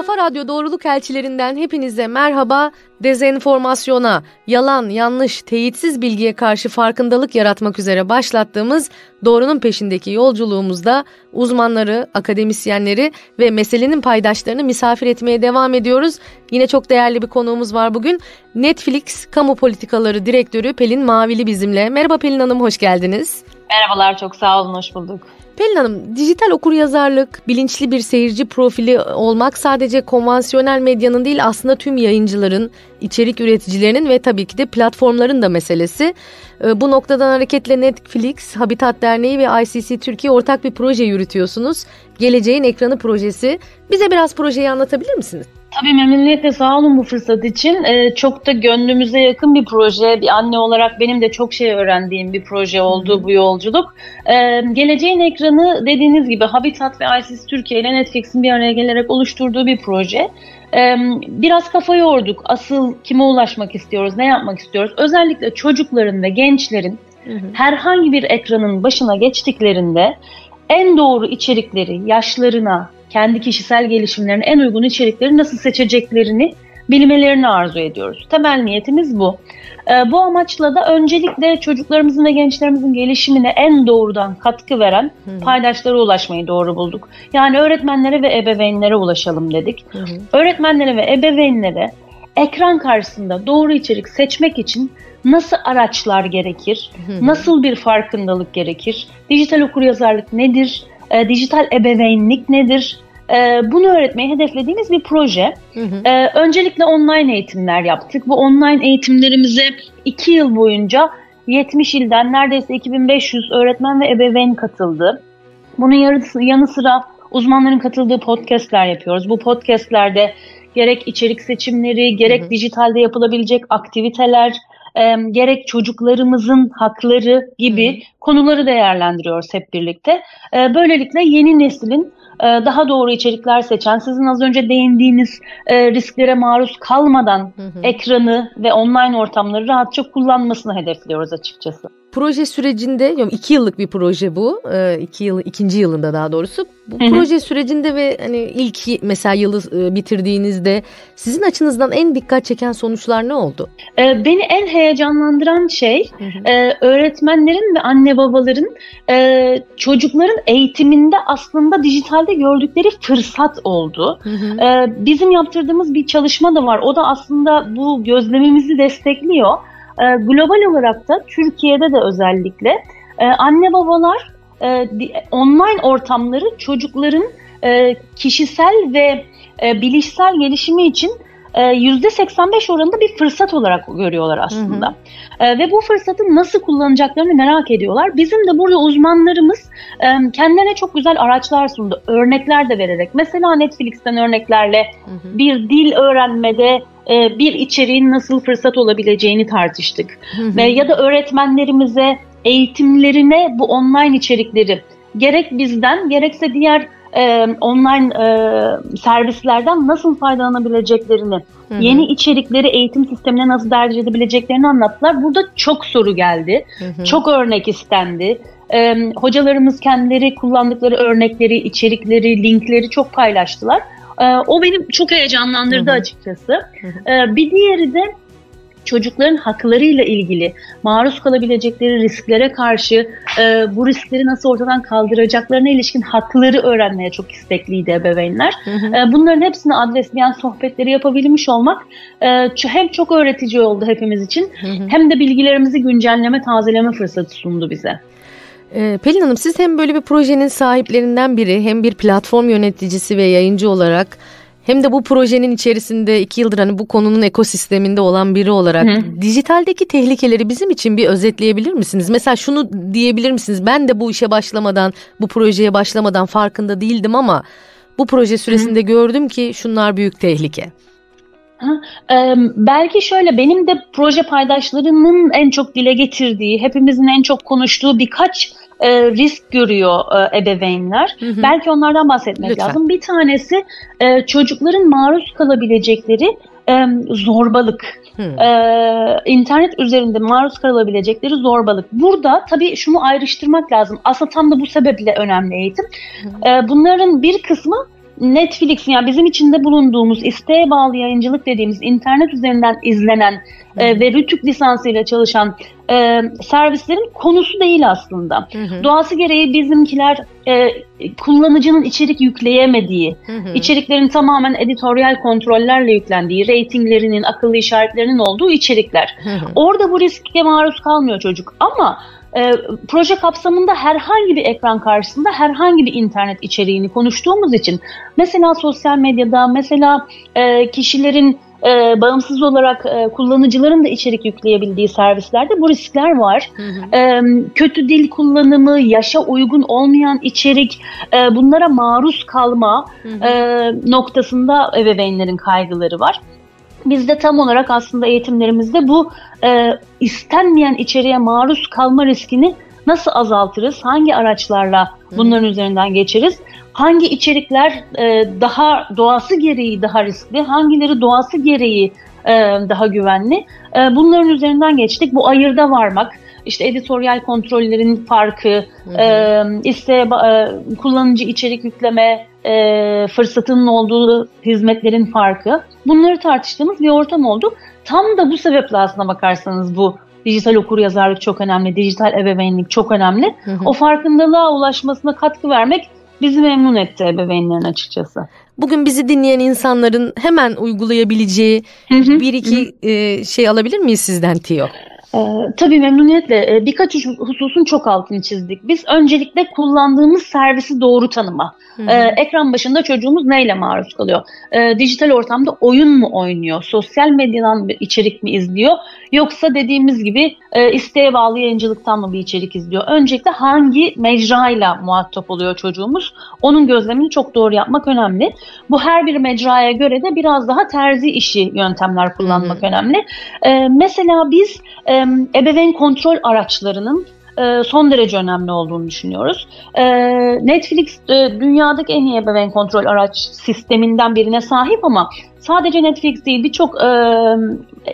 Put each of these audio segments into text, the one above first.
Kafa Radyo Doğruluk Elçilerinden hepinize merhaba. Dezenformasyona, yalan, yanlış, teyitsiz bilgiye karşı farkındalık yaratmak üzere başlattığımız doğrunun peşindeki yolculuğumuzda uzmanları, akademisyenleri ve meselenin paydaşlarını misafir etmeye devam ediyoruz. Yine çok değerli bir konuğumuz var bugün. Netflix Kamu Politikaları Direktörü Pelin Mavili bizimle. Merhaba Pelin Hanım, hoş geldiniz. Merhabalar, çok sağ olun, hoş bulduk. Pelin Hanım, dijital okuryazarlık, bilinçli bir seyirci profili olmak sadece konvansiyonel medyanın değil aslında tüm yayıncıların, içerik üreticilerinin ve tabii ki de platformların da meselesi. Ee, bu noktadan hareketle Netflix, Habitat Derneği ve ICC Türkiye ortak bir proje yürütüyorsunuz. Geleceğin Ekranı projesi. Bize biraz projeyi anlatabilir misiniz? Tabii memnuniyetle sağ olun bu fırsat için. Ee, çok da gönlümüze yakın bir proje. Bir anne olarak benim de çok şey öğrendiğim bir proje oldu bu yolculuk. Ee, geleceğin ekranı dediğiniz gibi Habitat ve ISIS Türkiye ile Netflix'in bir araya gelerek oluşturduğu bir proje. Ee, biraz kafa yorduk. Asıl kime ulaşmak istiyoruz, ne yapmak istiyoruz? Özellikle çocukların ve gençlerin hı hı. herhangi bir ekranın başına geçtiklerinde en doğru içerikleri yaşlarına, kendi kişisel gelişimlerine en uygun içerikleri nasıl seçeceklerini bilmelerini arzu ediyoruz. Temel niyetimiz bu. E, bu amaçla da öncelikle çocuklarımızın ve gençlerimizin gelişimine en doğrudan katkı veren paydaşlara ulaşmayı doğru bulduk. Yani öğretmenlere ve ebeveynlere ulaşalım dedik. Öğretmenlere ve ebeveynlere ekran karşısında doğru içerik seçmek için nasıl araçlar gerekir? Nasıl bir farkındalık gerekir? Dijital okuryazarlık nedir? E, dijital ebeveynlik nedir? E, bunu öğretmeyi hedeflediğimiz bir proje. Hı hı. E, öncelikle online eğitimler yaptık. Bu online eğitimlerimize iki yıl boyunca 70 ilden neredeyse 2500 öğretmen ve ebeveyn katıldı. Bunun yanı sıra uzmanların katıldığı podcastler yapıyoruz. Bu podcastlerde gerek içerik seçimleri, gerek hı hı. dijitalde yapılabilecek aktiviteler, e, gerek çocuklarımızın hakları gibi Hı. konuları değerlendiriyoruz hep birlikte. E, böylelikle yeni neslin e, daha doğru içerikler seçen, sizin az önce değindiğiniz e, risklere maruz kalmadan hı hı. ekranı ve online ortamları rahatça kullanmasını hedefliyoruz açıkçası. Proje sürecinde, iki yıllık bir proje bu, e, iki yıl, ikinci yılında daha doğrusu. Bu Hı-hı. proje sürecinde ve hani ilk mesela yılı bitirdiğinizde sizin açınızdan en dikkat çeken sonuçlar ne oldu? Beni en heyecanlandıran şey öğretmenlerin ve anne babaların çocukların eğitiminde aslında dijitalde gördükleri fırsat oldu. Hı-hı. Bizim yaptırdığımız bir çalışma da var. O da aslında bu gözlemimizi destekliyor. E, global olarak da Türkiye'de de özellikle e, anne babalar e, online ortamları çocukların e, kişisel ve bilişsel gelişimi için %85 oranında bir fırsat olarak görüyorlar aslında. Hı hı. Ve bu fırsatı nasıl kullanacaklarını merak ediyorlar. Bizim de burada uzmanlarımız kendilerine çok güzel araçlar sundu. Örnekler de vererek. Mesela Netflix'ten örneklerle hı hı. bir dil öğrenmede bir içeriğin nasıl fırsat olabileceğini tartıştık. Hı hı. Ve ya da öğretmenlerimize eğitimlerine bu online içerikleri gerek bizden gerekse diğer e, online e, servislerden nasıl faydalanabileceklerini, hı hı. yeni içerikleri eğitim sistemine nasıl tercih edebileceklerini anlattılar. Burada çok soru geldi, hı hı. çok örnek istendi. E, hocalarımız kendileri kullandıkları örnekleri, içerikleri, linkleri çok paylaştılar. E, o benim çok heyecanlandırdı hı hı. açıkçası. E, bir diğeri de çocukların haklarıyla ilgili maruz kalabilecekleri risklere karşı e, bu riskleri nasıl ortadan kaldıracaklarına ilişkin hakları öğrenmeye çok istekliydi ebeveynler. Hı hı. E, bunların hepsini adresleyen sohbetleri yapabilmiş olmak e, hem çok öğretici oldu hepimiz için hı hı. hem de bilgilerimizi güncelleme, tazeleme fırsatı sundu bize. E, Pelin Hanım siz hem böyle bir projenin sahiplerinden biri hem bir platform yöneticisi ve yayıncı olarak hem de bu projenin içerisinde iki yıldır hani bu konunun ekosisteminde olan biri olarak Hı. dijitaldeki tehlikeleri bizim için bir özetleyebilir misiniz? Mesela şunu diyebilir misiniz? Ben de bu işe başlamadan, bu projeye başlamadan farkında değildim ama bu proje süresinde Hı. gördüm ki şunlar büyük tehlike. Belki şöyle benim de proje paydaşlarının en çok dile getirdiği, hepimizin en çok konuştuğu birkaç e, risk görüyor e, ebeveynler. Hı hı. Belki onlardan bahsetmek Lütfen. lazım. Bir tanesi e, çocukların maruz kalabilecekleri e, zorbalık. Hmm. Ee, internet üzerinde maruz kalabilecekleri zorbalık. Burada tabii şunu ayrıştırmak lazım. Aslında tam da bu sebeple önemli eğitim. Hmm. Ee, bunların bir kısmı Netflix'in yani bizim içinde bulunduğumuz isteğe bağlı yayıncılık dediğimiz internet üzerinden izlenen e, ve Rütük lisansıyla çalışan e, servislerin konusu değil aslında. Hı hı. Doğası gereği bizimkiler e, kullanıcının içerik yükleyemediği, hı hı. içeriklerin tamamen editoryal kontrollerle yüklendiği, reytinglerinin, akıllı işaretlerinin olduğu içerikler. Hı hı. Orada bu riske maruz kalmıyor çocuk ama e, proje kapsamında herhangi bir ekran karşısında herhangi bir internet içeriğini konuştuğumuz için mesela sosyal medyada mesela e, kişilerin e, bağımsız olarak e, kullanıcıların da içerik yükleyebildiği servislerde bu riskler var. Hı hı. E, kötü dil kullanımı, yaşa uygun olmayan içerik, e, bunlara maruz kalma hı hı. E, noktasında ebeveynlerin kaygıları var. Biz de tam olarak aslında eğitimlerimizde bu e, istenmeyen içeriğe maruz kalma riskini nasıl azaltırız? Hangi araçlarla bunların Hı. üzerinden geçeriz? Hangi içerikler e, daha doğası gereği daha riskli? Hangileri doğası gereği e, daha güvenli? E, bunların üzerinden geçtik. Bu ayırda varmak, işte editoryal kontrollerin farkı, e, iste e, kullanıcı içerik yükleme e, fırsatının olduğu hizmetlerin farkı. Bunları tartıştığımız bir ortam oldu. Tam da bu sebeple aslına bakarsanız bu dijital okur yazarlık çok önemli, dijital ebeveynlik çok önemli. Hı hı. O farkındalığa ulaşmasına katkı vermek bizi memnun etti ebeveynlerin açıkçası. Bugün bizi dinleyen insanların hemen uygulayabileceği hı hı. bir iki hı. E, şey alabilir miyiz sizden Tiyo? Ee, tabii memnuniyetle ee, birkaç hususun çok altını çizdik. Biz öncelikle kullandığımız servisi doğru tanıma. Ee, ekran başında çocuğumuz neyle maruz kalıyor? Ee, dijital ortamda oyun mu oynuyor? Sosyal medyadan bir içerik mi izliyor? Yoksa dediğimiz gibi e, isteğe bağlı yayıncılıktan mı bir içerik izliyor? Öncelikle hangi mecrayla muhatap oluyor çocuğumuz? Onun gözlemini çok doğru yapmak önemli. Bu her bir mecraya göre de biraz daha terzi işi yöntemler kullanmak hı önemli. Ee, mesela biz e, ebeveyn kontrol araçlarının e, son derece önemli olduğunu düşünüyoruz. E, Netflix e, dünyadaki en iyi ebeveyn kontrol araç sisteminden birine sahip ama sadece Netflix değil birçok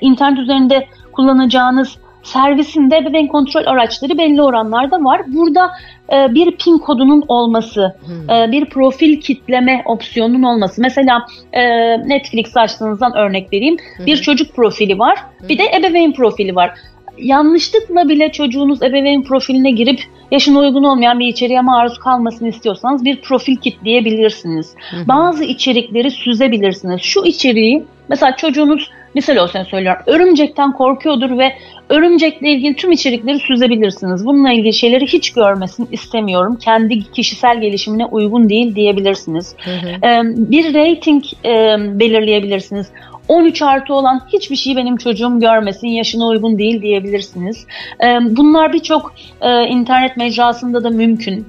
internet üzerinde kullanacağınız servisinde ebeveyn kontrol araçları belli oranlarda var. Burada e, bir pin kodunun olması, hmm. e, bir profil kitleme opsiyonunun olması. Mesela e, Netflix açtığınızdan örnek vereyim. Hmm. Bir çocuk profili var, hmm. bir de ebeveyn profili var yanlışlıkla bile çocuğunuz ebeveyn profiline girip yaşına uygun olmayan bir içeriğe maruz kalmasını istiyorsanız bir profil kitleyebilirsiniz. Hı hı. Bazı içerikleri süzebilirsiniz. Şu içeriği mesela çocuğunuz misal olsun söylüyorum örümcekten korkuyordur ve örümcekle ilgili tüm içerikleri süzebilirsiniz. Bununla ilgili şeyleri hiç görmesini istemiyorum. Kendi kişisel gelişimine uygun değil diyebilirsiniz. Hı hı. Bir rating belirleyebilirsiniz. 13 artı olan hiçbir şeyi benim çocuğum görmesin, yaşına uygun değil diyebilirsiniz. Bunlar birçok internet mecrasında da mümkün.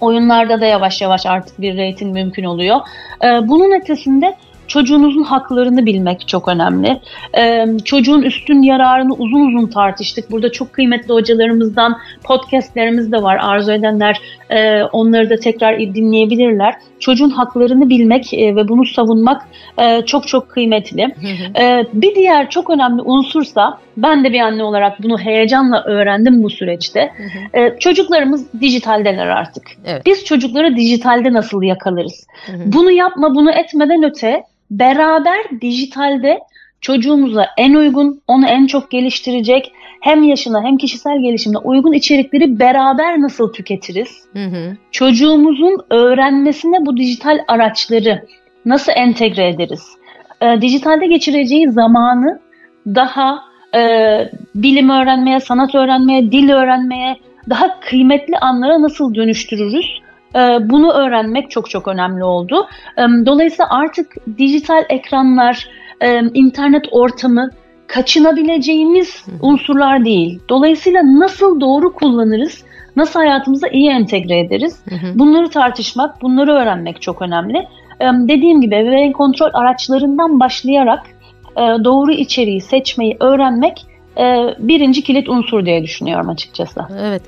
Oyunlarda da yavaş yavaş artık bir rating mümkün oluyor. Bunun ötesinde Çocuğunuzun haklarını bilmek çok önemli. Ee, çocuğun üstün yararını uzun uzun tartıştık. Burada çok kıymetli hocalarımızdan podcastlerimiz de var. Arzu edenler e, onları da tekrar dinleyebilirler. Çocuğun haklarını bilmek e, ve bunu savunmak e, çok çok kıymetli. e, bir diğer çok önemli unsursa ben de bir anne olarak bunu heyecanla öğrendim bu süreçte. e, çocuklarımız dijitaldeler artık. Evet. Biz çocukları dijitalde nasıl yakalarız? Bunu yapma bunu etmeden öte beraber dijitalde çocuğumuza en uygun, onu en çok geliştirecek, hem yaşına hem kişisel gelişimine uygun içerikleri beraber nasıl tüketiriz? Hı hı. Çocuğumuzun öğrenmesine bu dijital araçları nasıl entegre ederiz? E, dijitalde geçireceği zamanı daha e, bilim öğrenmeye, sanat öğrenmeye, dil öğrenmeye, daha kıymetli anlara nasıl dönüştürürüz? Ee, bunu öğrenmek çok çok önemli oldu. Dolayısıyla artık dijital ekranlar, internet ortamı kaçınabileceğimiz unsurlar değil. Dolayısıyla nasıl doğru kullanırız, nasıl hayatımıza iyi entegre ederiz? Bunları tartışmak, bunları öğrenmek çok önemli. Dediğim gibi ebeveyn kontrol araçlarından başlayarak e, doğru içeriği seçmeyi öğrenmek e, birinci kilit unsur diye düşünüyorum açıkçası. Evet.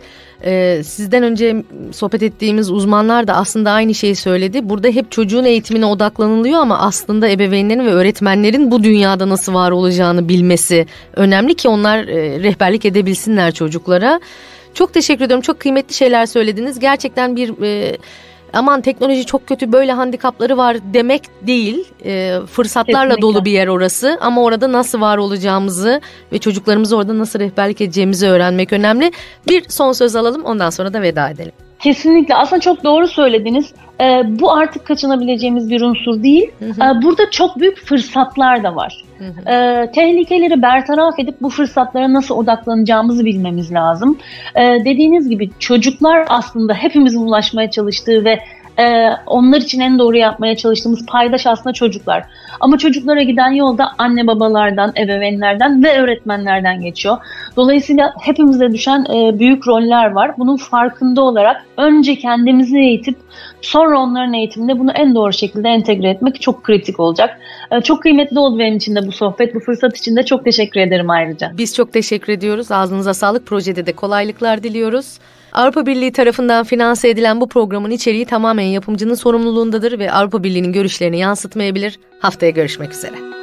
Ee, sizden önce sohbet ettiğimiz uzmanlar da aslında aynı şeyi söyledi. Burada hep çocuğun eğitimine odaklanılıyor ama aslında ebeveynlerin ve öğretmenlerin bu dünyada nasıl var olacağını bilmesi önemli ki onlar e, rehberlik edebilsinler çocuklara. Çok teşekkür ediyorum. Çok kıymetli şeyler söylediniz. Gerçekten bir e, aman teknoloji çok kötü böyle handikapları var demek değil. E, fırsatlarla Kesinlikle. dolu bir yer orası ama orada nasıl var olacağımızı ve çocuklarımızı orada nasıl rehberlik edeceğimizi öğrenmek önemli. Bir son söz alalım ondan sonra da veda edelim. Kesinlikle. Aslında çok doğru söylediniz. Ee, bu artık kaçınabileceğimiz bir unsur değil. Hı hı. Ee, burada çok büyük fırsatlar da var. Hı hı. Ee, tehlikeleri bertaraf edip bu fırsatlara nasıl odaklanacağımızı bilmemiz lazım. Ee, dediğiniz gibi çocuklar aslında hepimizin ulaşmaya çalıştığı ve e, onlar için en doğru yapmaya çalıştığımız paydaş aslında çocuklar. Ama çocuklara giden yolda anne babalardan, ebeveynlerden ve öğretmenlerden geçiyor. Dolayısıyla hepimize düşen e, büyük roller var. Bunun farkında olarak önce kendimizi eğitip sonra onların eğitiminde bunu en doğru şekilde entegre etmek çok kritik olacak. E, çok kıymetli oldu benim için de bu sohbet, bu fırsat için de çok teşekkür ederim ayrıca. Biz çok teşekkür ediyoruz. Ağzınıza sağlık. Projede de kolaylıklar diliyoruz. Avrupa Birliği tarafından finanse edilen bu programın içeriği tamamen yapımcının sorumluluğundadır ve Avrupa Birliği'nin görüşlerini yansıtmayabilir. Haftaya görüşmek üzere.